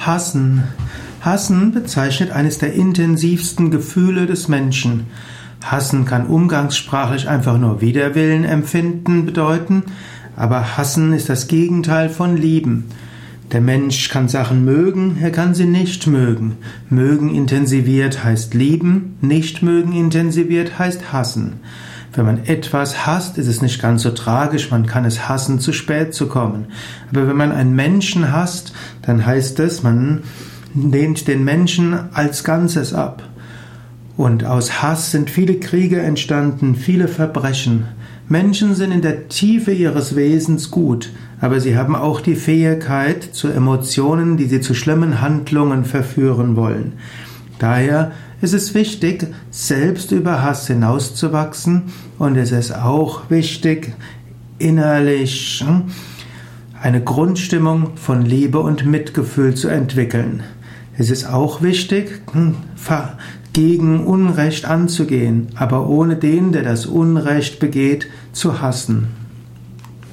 Hassen. Hassen bezeichnet eines der intensivsten Gefühle des Menschen. Hassen kann umgangssprachlich einfach nur Widerwillen empfinden bedeuten, aber Hassen ist das Gegenteil von Lieben. Der Mensch kann Sachen mögen, er kann sie nicht mögen. Mögen intensiviert heißt lieben, nicht mögen intensiviert heißt hassen. Wenn man etwas hasst, ist es nicht ganz so tragisch, man kann es hassen, zu spät zu kommen. Aber wenn man einen Menschen hasst, dann heißt es, man lehnt den Menschen als Ganzes ab. Und aus Hass sind viele Kriege entstanden, viele Verbrechen. Menschen sind in der Tiefe ihres Wesens gut, aber sie haben auch die Fähigkeit zu Emotionen, die sie zu schlimmen Handlungen verführen wollen. Daher ist es wichtig, selbst über Hass hinauszuwachsen und es ist auch wichtig, innerlich hm, eine Grundstimmung von Liebe und Mitgefühl zu entwickeln. Es ist auch wichtig, hm, gegen Unrecht anzugehen, aber ohne den, der das Unrecht begeht, zu hassen.